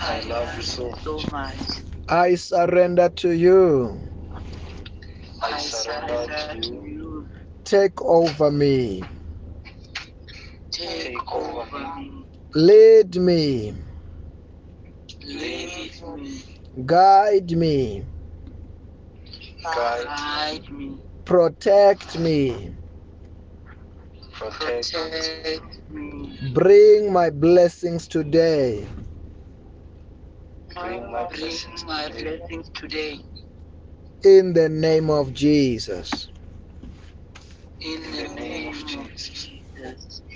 I love you so much. I surrender to you. I surrender to you. Take over me. Take over me. Lead me. Lead me. Guide me. Guide me. Protect me. Protect me. Bring my blessings today. Bring my blessings my blessings today. In the name of Jesus. In the name of Jesus.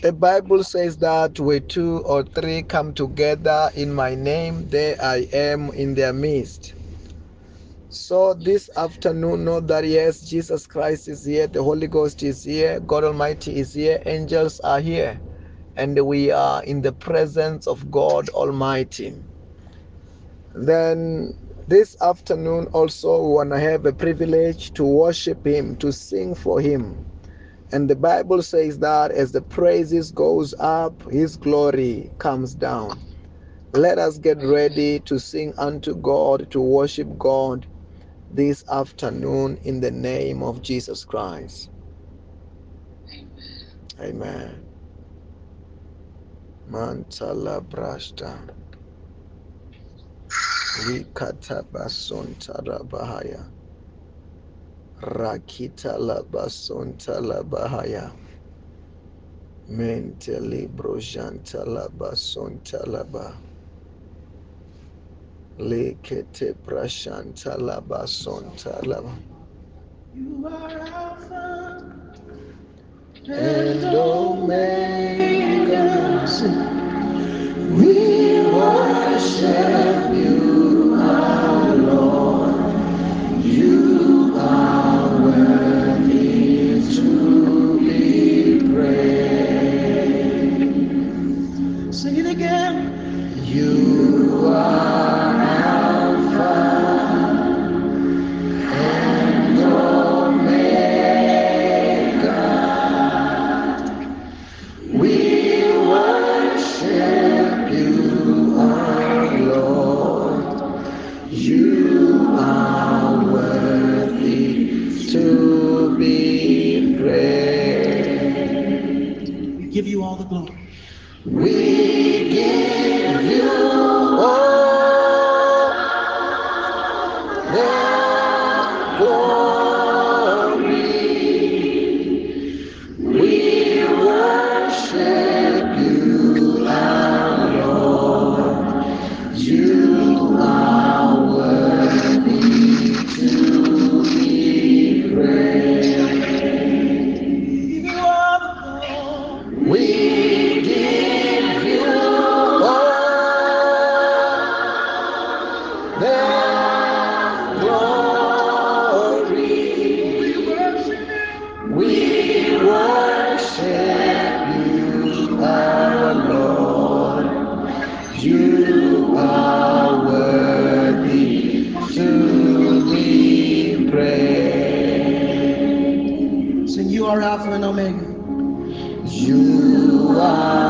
The Bible says that where two or three come together in my name, there I am in their midst. So this afternoon, know that yes, Jesus Christ is here, the Holy Ghost is here, God Almighty is here, angels are here, and we are in the presence of God Almighty. Then this afternoon also we want to have a privilege to worship Him, to sing for Him. And the Bible says that as the praises goes up, his glory comes down. Let us get ready to sing unto God, to worship God this afternoon in the name of Jesus Christ. Amen. Amen. Mantala brashta. Likata basontara bahaya. Rakita la basontala bahaya. Mentally brojanta la basonta laba. Lekete prashanta la basonta laba. You are Alpha And Omega. We worship you, You are Alpha and Omega. You are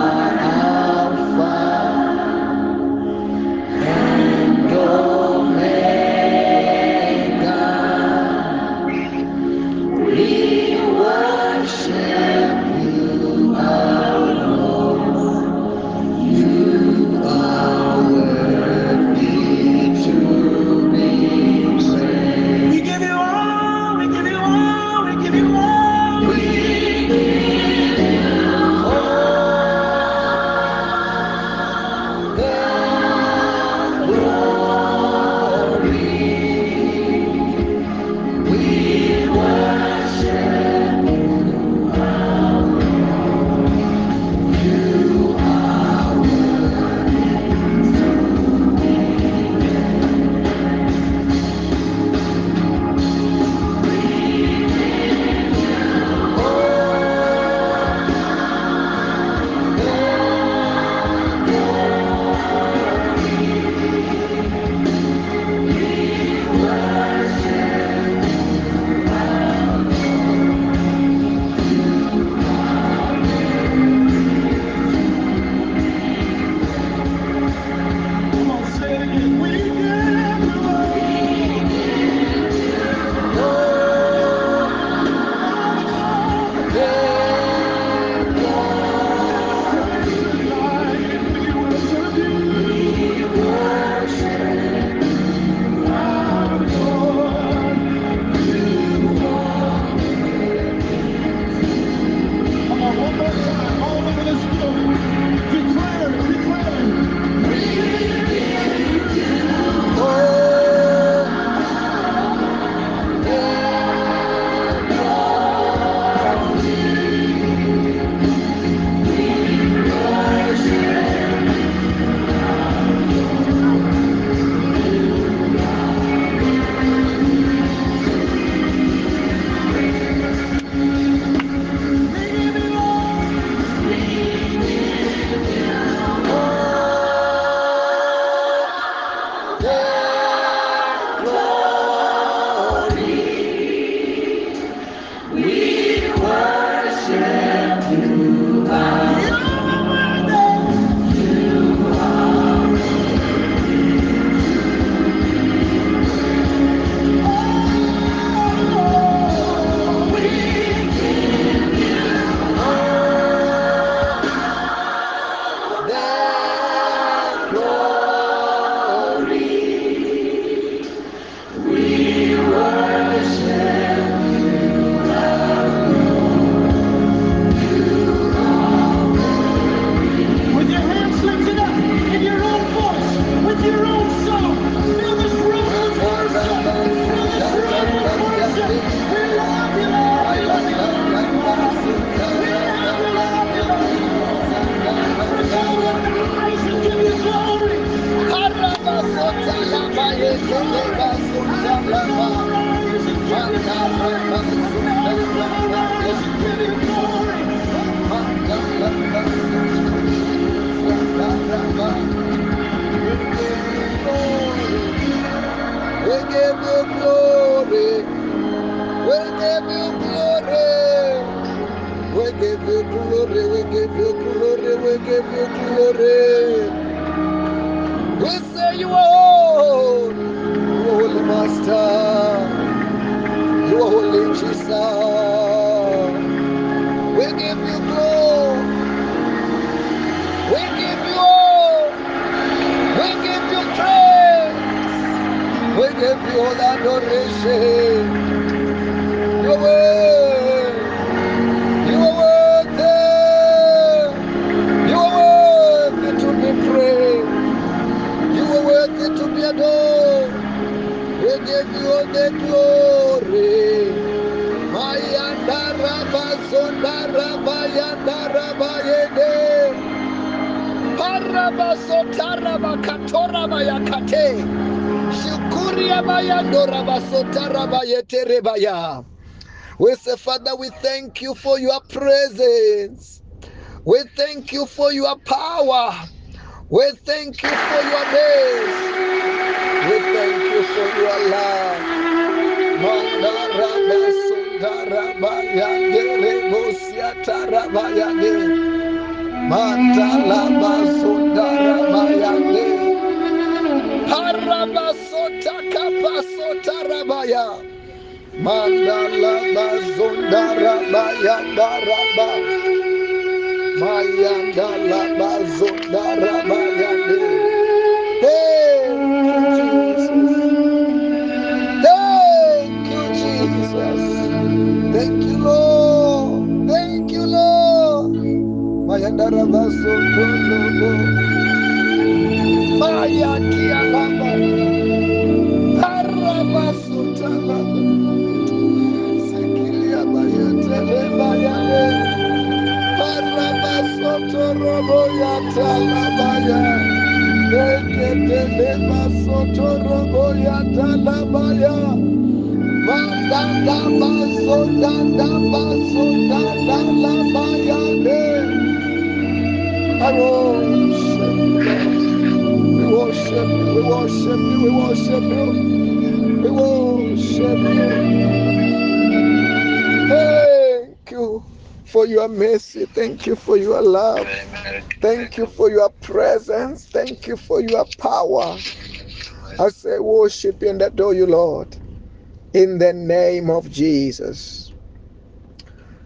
yete rebaya. We say, Father, we thank you for your presence. We thank you for your power. We thank you for your grace. We thank you for your love. Manda raba sunda raba yande rebo siata raba yande. Manda laba sunda raba yande. Haraba sota kapa sota raba ya. Manda laba sunda raba yanda raba. Mayanda laba sunda raba yande. Thank you, Jesus. Thank you, Jesus. Thank you, Lord. Thank you, Lord. Mayanda rabaso tolobo. Maya kia laba. Harabaso worship you, we worship you, we worship you, we worship you. Thank you for your mercy. Thank you for your love. Thank you for your presence. Thank you for your power. I say, worship and adore you, Lord, in the name of Jesus.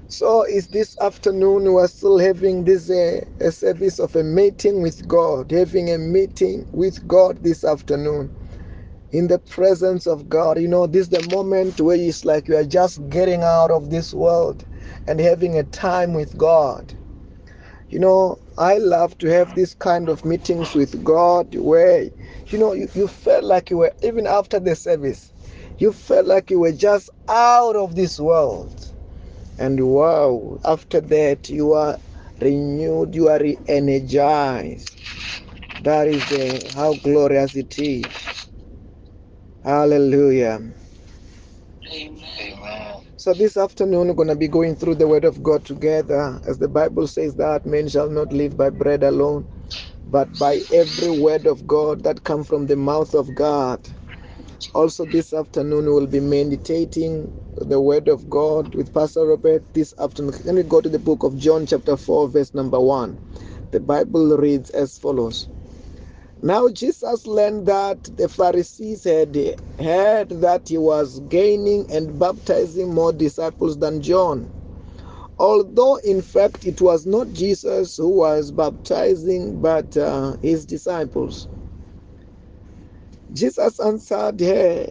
So, is this afternoon we are still having this uh, a service of a meeting with God, having a meeting with God this afternoon in the presence of God. You know, this is the moment where it's like you are just getting out of this world and having a time with God. You know, I love to have this kind of meetings with God where, you know, you, you felt like you were, even after the service, you felt like you were just out of this world. And wow, after that, you are renewed, you are re energized. That is the, how glorious it is. Hallelujah. Amen. So this afternoon, we're going to be going through the Word of God together. As the Bible says that men shall not live by bread alone, but by every word of God that comes from the mouth of God. Also, this afternoon, we'll be meditating the word of God with Pastor Robert this afternoon. Let me go to the book of John, chapter 4, verse number 1. The Bible reads as follows Now Jesus learned that the Pharisees had heard that he was gaining and baptizing more disciples than John although in fact it was not Jesus who was baptizing, but uh, his disciples. Jesus answered her,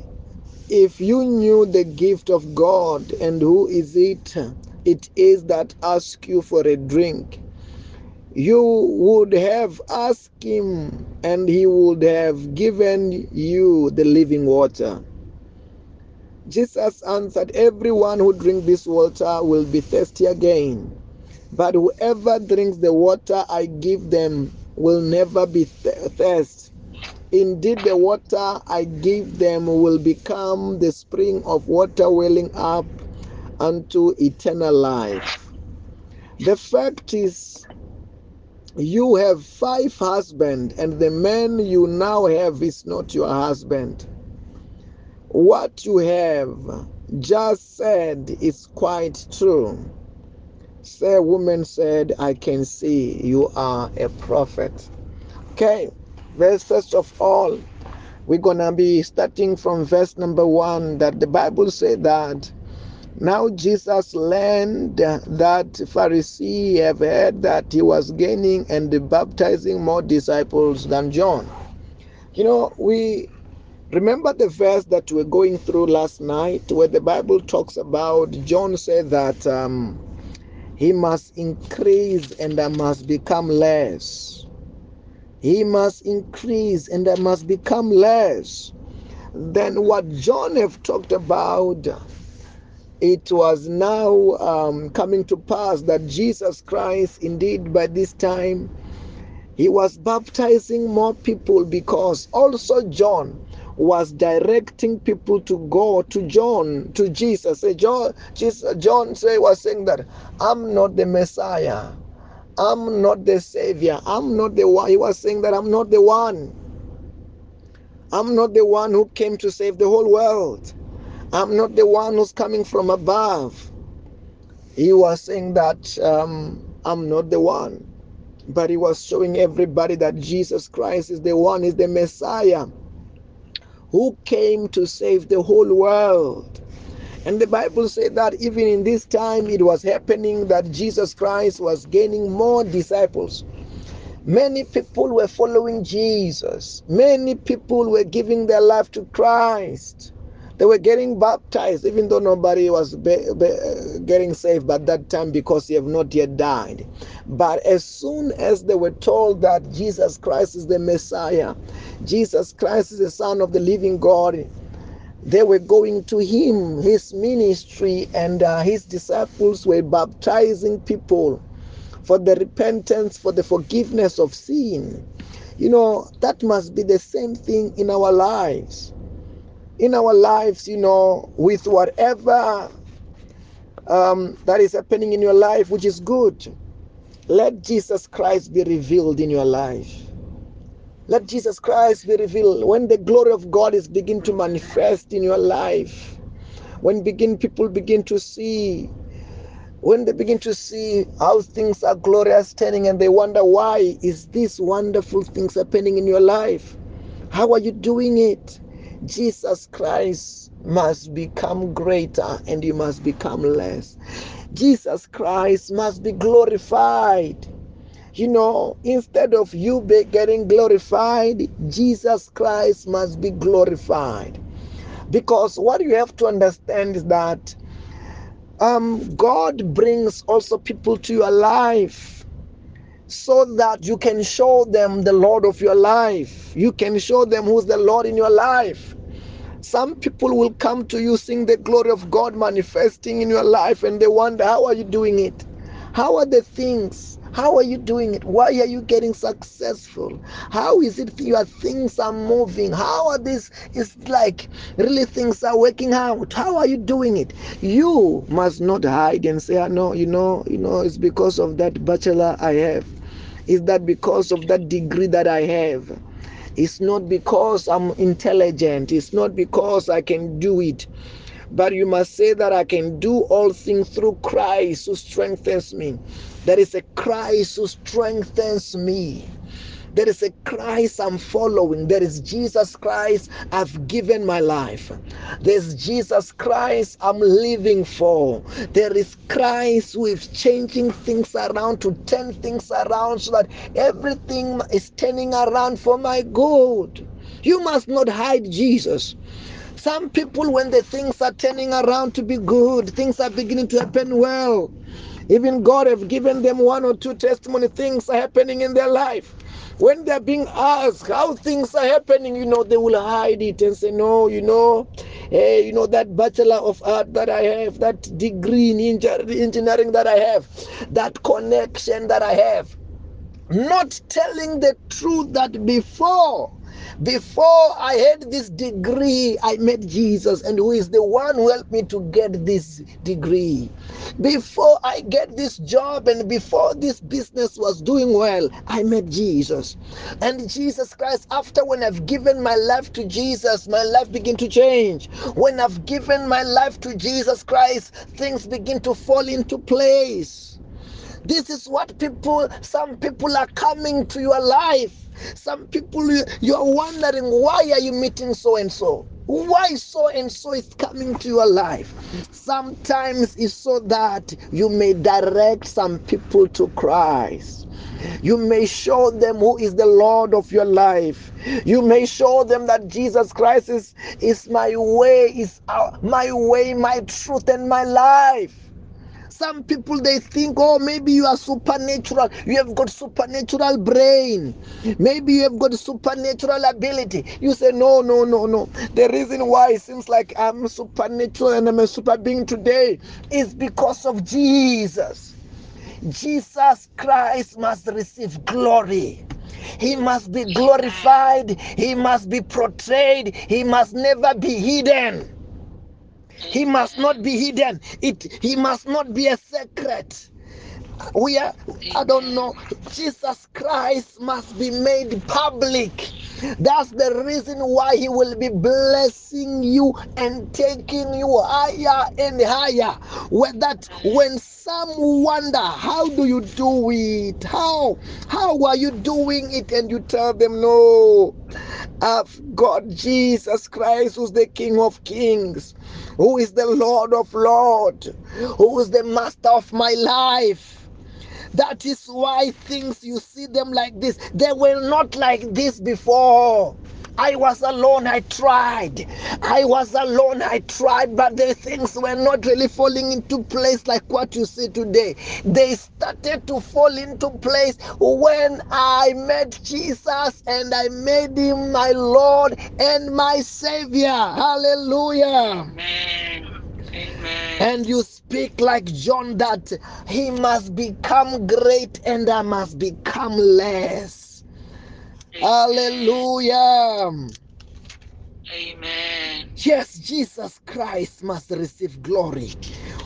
If you knew the gift of God and who is it, it is that asks you for a drink, you would have asked him and he would have given you the living water. Jesus answered, Everyone who drinks this water will be thirsty again. But whoever drinks the water I give them will never be thirsty. Indeed, the water I give them will become the spring of water welling up unto eternal life. The fact is, you have five husbands, and the man you now have is not your husband. What you have just said is quite true. The woman said, I can see you are a prophet. Okay, verse first of all, we're gonna be starting from verse number one that the Bible said that now Jesus learned that Pharisee have heard that he was gaining and baptizing more disciples than John. You know, we remember the verse that we're going through last night where the Bible talks about John said that um, he must increase and I must become less. He must increase and I must become less. Then what John have talked about, it was now um, coming to pass that Jesus Christ, indeed, by this time, he was baptizing more people because also John was directing people to go to John, to Jesus. Say, John, Jesus, John say, was saying that I'm not the Messiah. I'm not the Savior. I'm not the one. He was saying that I'm not the one. I'm not the one who came to save the whole world. I'm not the one who's coming from above. He was saying that um, I'm not the one. But he was showing everybody that Jesus Christ is the one, is the Messiah who came to save the whole world. And the Bible said that even in this time it was happening that Jesus Christ was gaining more disciples. Many people were following Jesus. Many people were giving their life to Christ. They were getting baptized, even though nobody was be, be, getting saved by that time because they have not yet died. But as soon as they were told that Jesus Christ is the Messiah, Jesus Christ is the Son of the living God, they were going to him, his ministry, and uh, his disciples were baptizing people for the repentance, for the forgiveness of sin. You know, that must be the same thing in our lives in our lives, you know, with whatever um, that is happening in your life, which is good. Let Jesus Christ be revealed in your life. Let Jesus Christ be revealed when the glory of God is begin to manifest in your life. When begin people begin to see, when they begin to see how things are glorious turning, and they wonder why is this wonderful things happening in your life? How are you doing it? Jesus Christ must become greater and you must become less. Jesus Christ must be glorified. You know, instead of you getting glorified, Jesus Christ must be glorified. Because what you have to understand is that um, God brings also people to your life so that you can show them the Lord of your life. You can show them who's the Lord in your life. Some people will come to you seeing the glory of God manifesting in your life and they wonder, how are you doing it? How are the things? How are you doing it? Why are you getting successful? How is it your things are moving? How are these? It's like really things are working out. How are you doing it? You must not hide and say, ah, "I know, you know, you know, it's because of that bachelor I have." is that because of that degree that I have. It's not because I'm intelligent. It's not because I can do it. But you must say that I can do all things through Christ who strengthens me. There is a Christ who strengthens me. There is a Christ I'm following. There is Jesus Christ I've given my life. There's Jesus Christ I'm living for. There is Christ who is changing things around to turn things around so that everything is turning around for my good. You must not hide Jesus. Some people, when the things are turning around to be good, things are beginning to happen well. Even God have given them one or two testimony things are happening in their life when they're being asked how things are happening, you know, they will hide it and say, No, you know, hey, you know, that bachelor of art that I have, that degree in engineering that I have, that connection that I have. Not telling the truth that before before I had this degree, I met Jesus, and who is the one who helped me to get this degree. Before I get this job and before this business was doing well, I met Jesus. And Jesus Christ, after when I've given my life to Jesus, my life begin to change. When I've given my life to Jesus Christ, things begin to fall into place. This is what people, some people are coming to your life some people, you're wondering why are you meeting so and so? Why so and so is coming to your life? Sometimes it's so that you may direct some people to Christ. You may show them who is the Lord of your life. You may show them that Jesus Christ is, is my way, is our, my way, my truth, and my life. Some people they think, oh, maybe you are supernatural. You have got supernatural brain. Maybe you have got supernatural ability. You say, no, no, no, no. The reason why it seems like I'm supernatural and I'm a super being today is because of Jesus. Jesus Christ must receive glory. He must be glorified. He must be portrayed. He must never be hidden. He must not be hidden. It he must not be a secret. We are, I don't know. Jesus Christ must be made public. That's the reason why he will be blessing you and taking you higher and higher. When that when some wonder how do you do it? How how are you doing it? And you tell them no. I've got Jesus Christ who's the King of Kings who is the Lord of Lords, who is the master of my life. That is why things you see them like this, they were not like this before. I was alone, I tried. I was alone, I tried, but the things were not really falling into place like what you see today. They started to fall into place when I met Jesus and I made him my Lord and my Savior. Hallelujah. Amen. Amen. And you speak like John that he must become great and I must become less. Hallelujah. Amen. Yes, Jesus Christ must receive glory.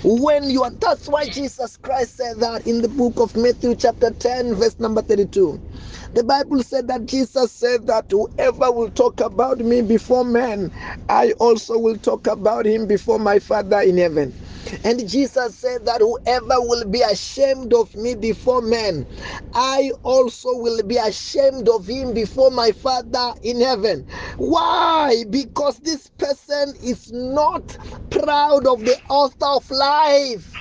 When you are, that's why Jesus Christ said that in the book of Matthew, chapter 10, verse number 32. The Bible said that Jesus said that whoever will talk about me before men, I also will talk about him before my Father in heaven. And Jesus said that whoever will be ashamed of me before men, I also will be ashamed of him before my Father in heaven. Why? Because this person is not proud of the author of life.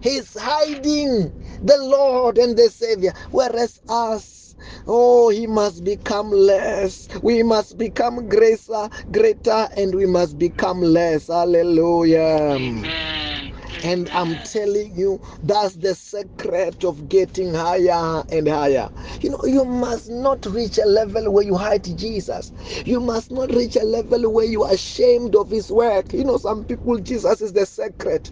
He's hiding the Lord and the Savior. Whereas us, oh, he must become less. We must become greater, greater, and we must become less. Hallelujah. Amen. And I'm telling you, that's the secret of getting higher and higher. You know, you must not reach a level where you hide Jesus. You must not reach a level where you are ashamed of his work. You know, some people, Jesus is the secret.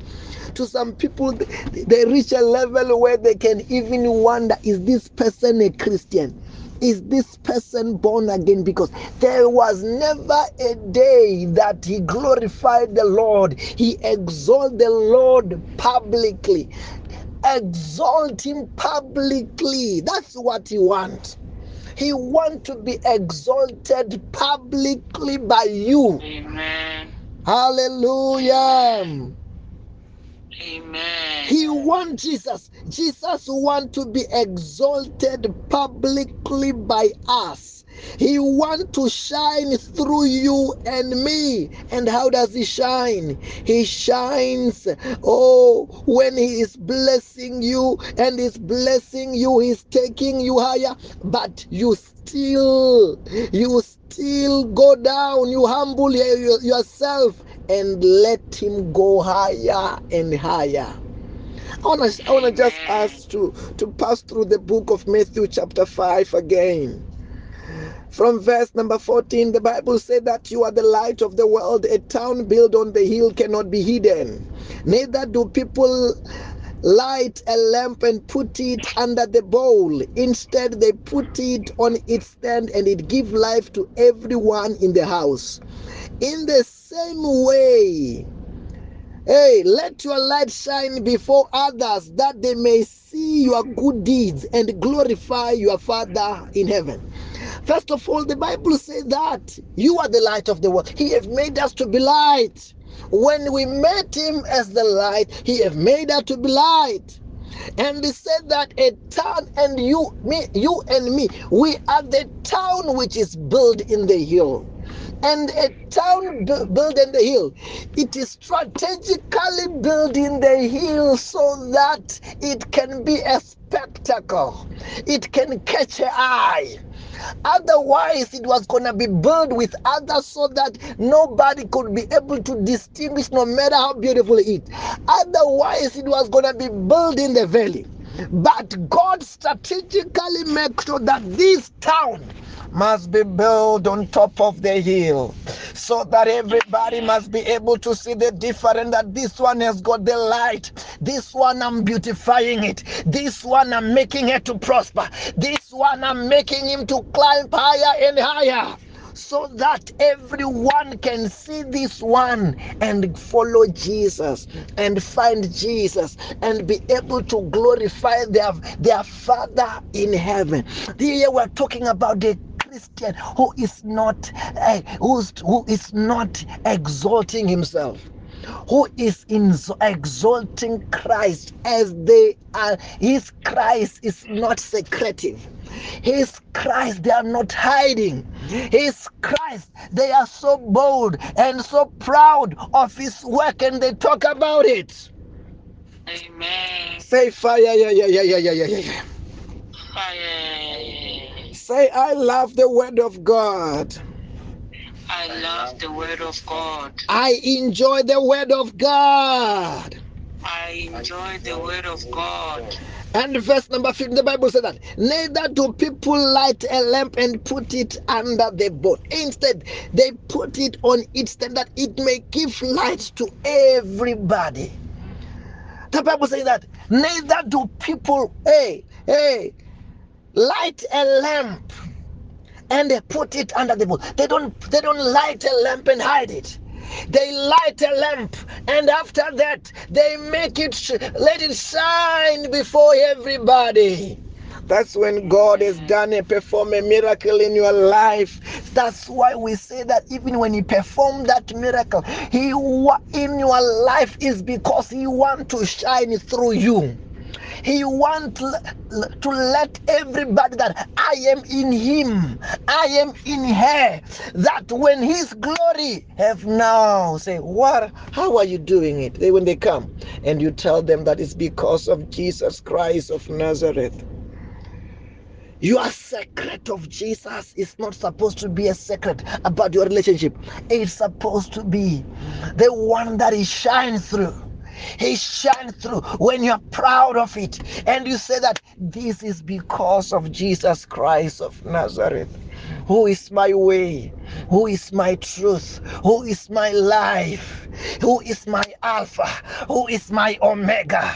To some people, they reach a level where they can even wonder is this person a Christian? Is this person born again? Because there was never a day that he glorified the Lord, he exalted the Lord publicly. exalt him publicly. That's what he wants. He wants to be exalted publicly by you. Amen. Hallelujah. Amen. He wants Jesus. Jesus want to be exalted publicly by us. He want to shine through you and me. And how does he shine? He shines, oh, when he is blessing you and is blessing you, he's taking you higher, but you still, you still go down, you humble yourself and let him go higher and higher. I want to I want to just ask to to pass through the book of Matthew chapter 5 again. From verse number 14, the Bible said that you are the light of the world. A town built on the hill cannot be hidden. Neither do people light a lamp and put it under the bowl. Instead, they put it on its stand and it gives life to everyone in the house. In the same way, Hey, let your light shine before others that they may see your good deeds and glorify your Father in heaven. First of all, the Bible says that you are the light of the world. He has made us to be light. When we met him as the light, he has made us to be light. And he said that a town and you, me, you and me, we are the town which is built in the hill and a town bu- built in the hill. It is strategically built in the hill so that it can be a spectacle. It can catch an eye. Otherwise, it was going to be built with others so that nobody could be able to distinguish no matter how beautiful it is. Otherwise, it was going to be built in the valley. But God strategically made sure that this town must be built on top of the hill so that everybody must be able to see the difference that this one has got the light. This one i'm beautifying it. This one i'm making it to prosper. This one i'm making him to climb higher and higher so that everyone can see this one and follow Jesus and find Jesus and be able to glorify their, their Father in heaven. Here we're talking about the Christian who is not uh, who's, who is not exalting himself who is in exalting Christ as they are his Christ is not secretive his Christ they are not hiding his Christ they are so bold and so proud of his work and they talk about it Amen. say fire yeah yeah yeah yeah yeah yeah yeah Fire. Say I love the word of God I love the word of God. I enjoy the word of God. I enjoy the word of God. And verse number 15, the Bible says that neither do people light a lamp and put it under the boat. Instead, they put it on its stand that it may give light to everybody. The Bible says that neither do people, hey, hey, light a lamp and they put it under the bowl. They don't they don't light a lamp and hide it. They light a lamp and after that they make it let it shine before everybody. That's when God has done a perform a miracle in your life. That's why we say that even when He performed that miracle, He in your life is because He want to shine through you. He wants to let everybody that I am in him, I am in her, that when his glory have now say, What how are you doing it? They when they come and you tell them that it's because of Jesus Christ of Nazareth. Your secret of Jesus is not supposed to be a secret about your relationship. It's supposed to be the one that he shines through. He shines through when you're proud of it and you say that this is because of Jesus Christ of Nazareth, who is my way, who is my truth, who is my life, who is my Alpha, who is my Omega.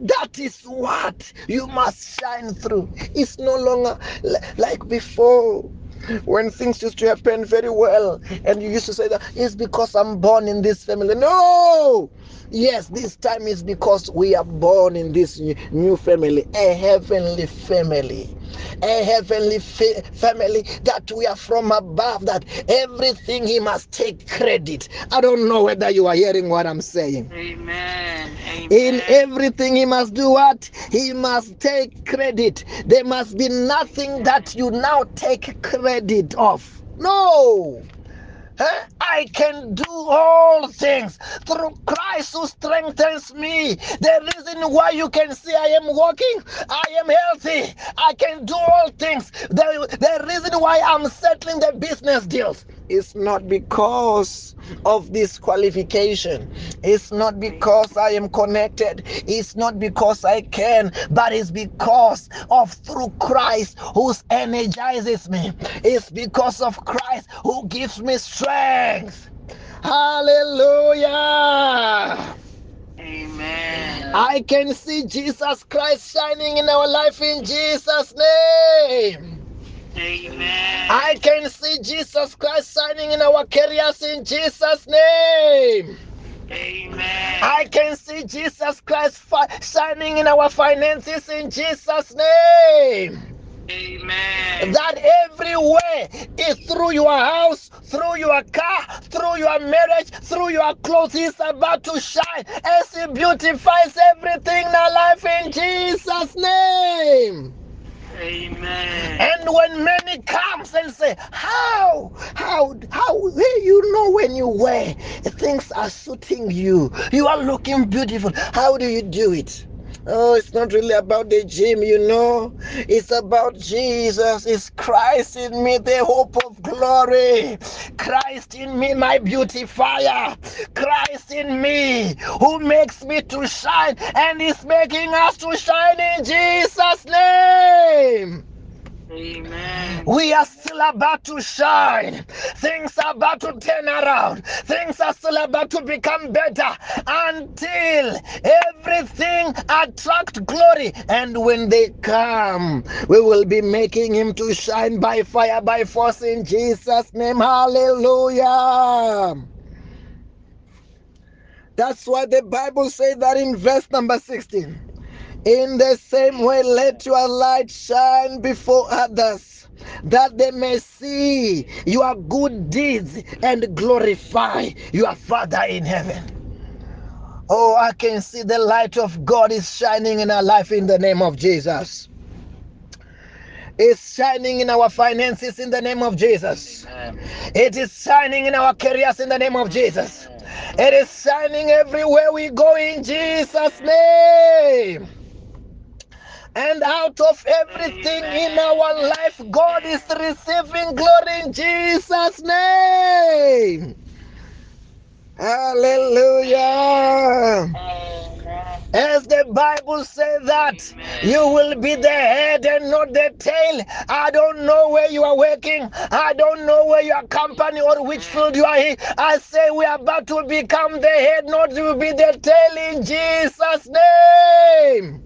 That is what you must shine through. It's no longer like before. When things used to happen very well, and you used to say that it's because I'm born in this family. No! Yes, this time is because we are born in this new family, a heavenly family a heavenly fa- family that we are from above that everything he must take credit i don't know whether you are hearing what i'm saying Amen. Amen. in everything he must do what he must take credit there must be nothing that you now take credit of no. Eh? I can do all things. Through Christ who strengthens me. The reason why you can see I am walking, I am healthy, I can do all things. The, the reason why I'm settling the business deals is not because of this qualification. It's not because I am connected. It's not because I can, but it's because of through Christ who energizes me. It's because of Christ who gives me strength. Hallelujah. Amen. I can see Jesus Christ shining in our life in Jesus' name. Amen. I can see Jesus Christ shining in our careers in Jesus' name. Amen. I can see Jesus Christ fi- shining in our finances in Jesus' name. Amen. That everywhere is through your house, through your car, through your marriage, through your clothes, He's about to shine as it beautifies everything in our life in Jesus' name. Amen. And when many comes and say, How? How how hey, you know when you wear things are suiting you, you are looking beautiful. How do you do it? Oh, it's not really about the gym, you know. It's about Jesus. It's Christ in me, the hope of glory. Christ in me, my beautifier. Christ in me, who makes me to shine and is making us to shine in Jesus' name. Amen. We are still about to shine. Things are about to turn around. Things are still about to become better until everything attract glory. And when they come, we will be making him to shine by fire, by force in Jesus' name. Hallelujah. That's why the Bible says that in verse number 16. In the same way, let your light shine before others, that they may see your good deeds and glorify your Father in heaven. Oh, I can see the light of God is shining in our life in the name of Jesus. It's shining in our finances in the name of Jesus. Amen. It is shining in our careers in the name of Jesus. It is shining everywhere we go in Jesus' name. And out of everything in our life, God is receiving glory in Jesus' name. Hallelujah. Amen. As the Bible says that you will be the head and not the tail. I don't know where you are working. I don't know where your company or which field you are in. I say we are about to become the head, not to be the tail in Jesus' name.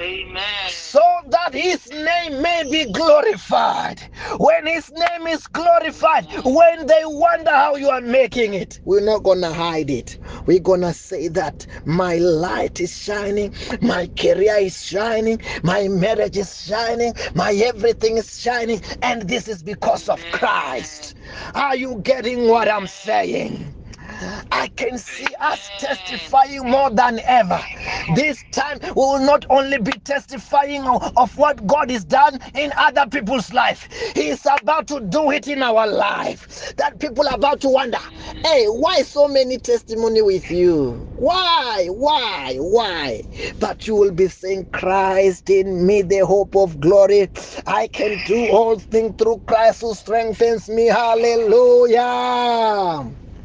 Amen. so that his name may be glorified. When his name is glorified, when they wonder how you are making it, we're not gonna hide it. We're gonna say that my light is shining, my career is shining, my marriage is shining, my everything is shining, and this is because of Christ. Are you getting what I'm saying? I can see us testifying more than ever. This time, we will not only be testifying of, what God has done in other people's life, He is about to do it in our life. That people are about to wonder, hey, why so many testimony with you? Why? Why? Why? But you will be saying, Christ in me, the hope of glory. I can do all things through Christ who strengthens me. Hallelujah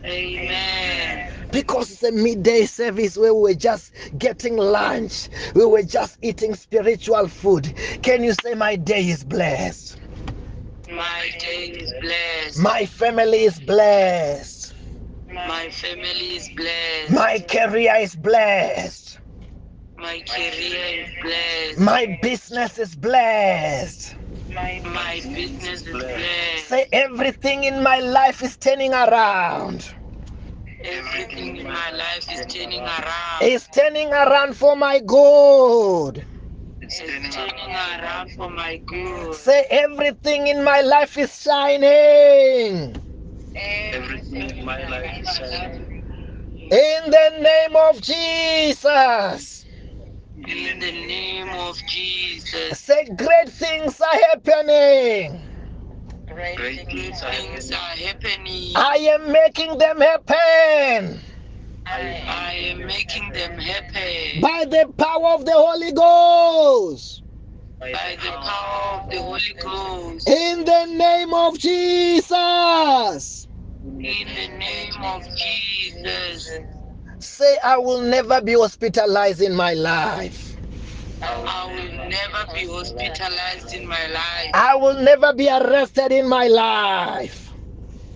Amen. because it's a midday service where we were just getting lunch, we were just eating spiritual food. Can you say, My day is blessed? My day is blessed. My family is blessed. My family is blessed. My career is blessed. My career is blessed. My business is blessed. My business is blessed. Say, everything in my life is turning around. Everything in my life is turning around. It's turning around for my good. It's turning around for my good. Say, everything in my life is shining. Everything in my life is shining. In the name of Jesus. In the name of Jesus. Say, great things are happening. Great things are happening. I am making them happen I am making them happy by the power of the Holy Ghost. by the power of the Holy Ghost. In the name of Jesus. In the name of Jesus. Say, I will never be hospitalized in my life. I will never be hospitalized in my life. I will never be arrested in my life.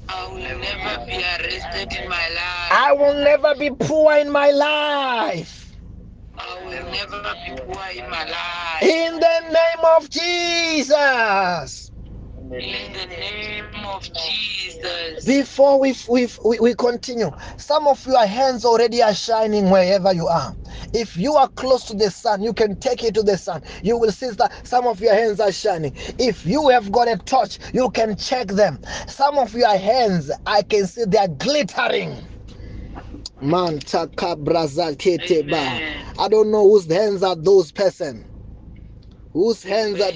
I will never be arrested in my life. I will never be poor in my life. I will never be poor in my life. In the name of Jesus. In the name of Jesus. Before we, we, we, continue, some of your hands already are shining wherever you are. If you are close to the sun, you can take it to the sun. You will see that some of your hands are shining. If you have got a torch, you can check them. Some of your hands, I can see they are glittering. Man, taka braza kete ba. I don't know whose hands are those person. Whose hands are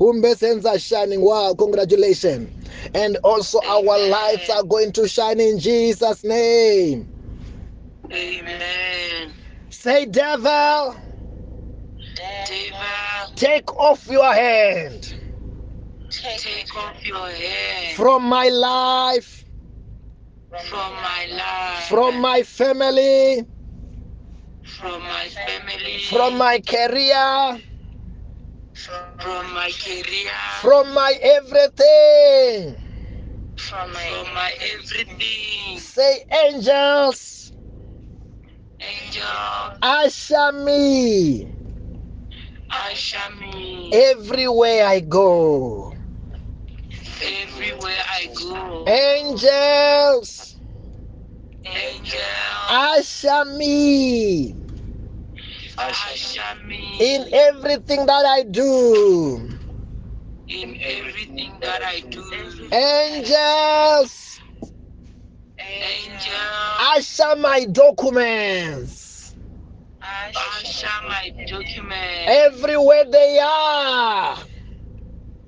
are shining. Wow, congratulations. And also our lives are going to shine in Jesus' name. Amen. Say, devil, Devil, take off your hand take off your hand from my life, from my life, from my family, from my family, from my career, from my career, from my everything. from my from my everything. Say, angels, Angel, usher me usher me everywhere I go. everywhere I go. Angels, Angel, usher me usher me in everything that I do. in everything that I do. Angels, Angel, usher my documents usher my documents. everywhere they are.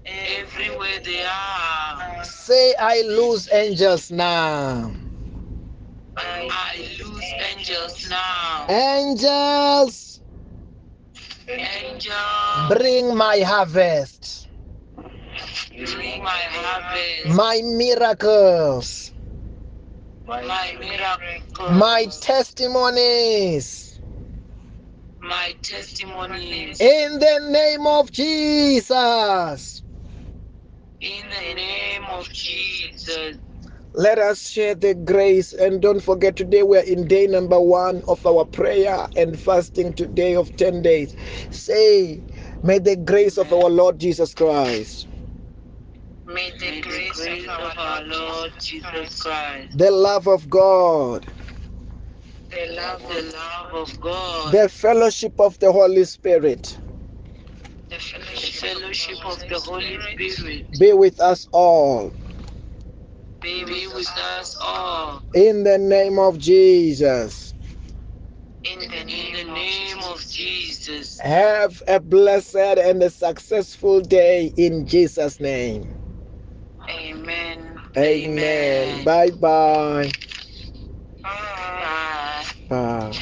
everywhere they are. Say, I lose angels now. I lose angels now. Angels, Angel, bring my harvest, bring my harvest, my miracles, my miracle, my testimonies. my testimonies. In the name of Jesus. In the name of Jesus. Let us share the grace and don't forget today we are in day number one of our prayer and fasting today of 10 days. Say, may the grace of our Lord Jesus Christ, May the grace of our Lord Jesus Christ, the love of God, the love, the love of God, the fellowship of the Holy Spirit the fellowship of the Holy Spirit be with us all. Be with us all. In the name of Jesus. In the name of Jesus. Have a blessed and a successful day in Jesus' name. Amen. Amen. Amen. Bye bye. Bye. Bye.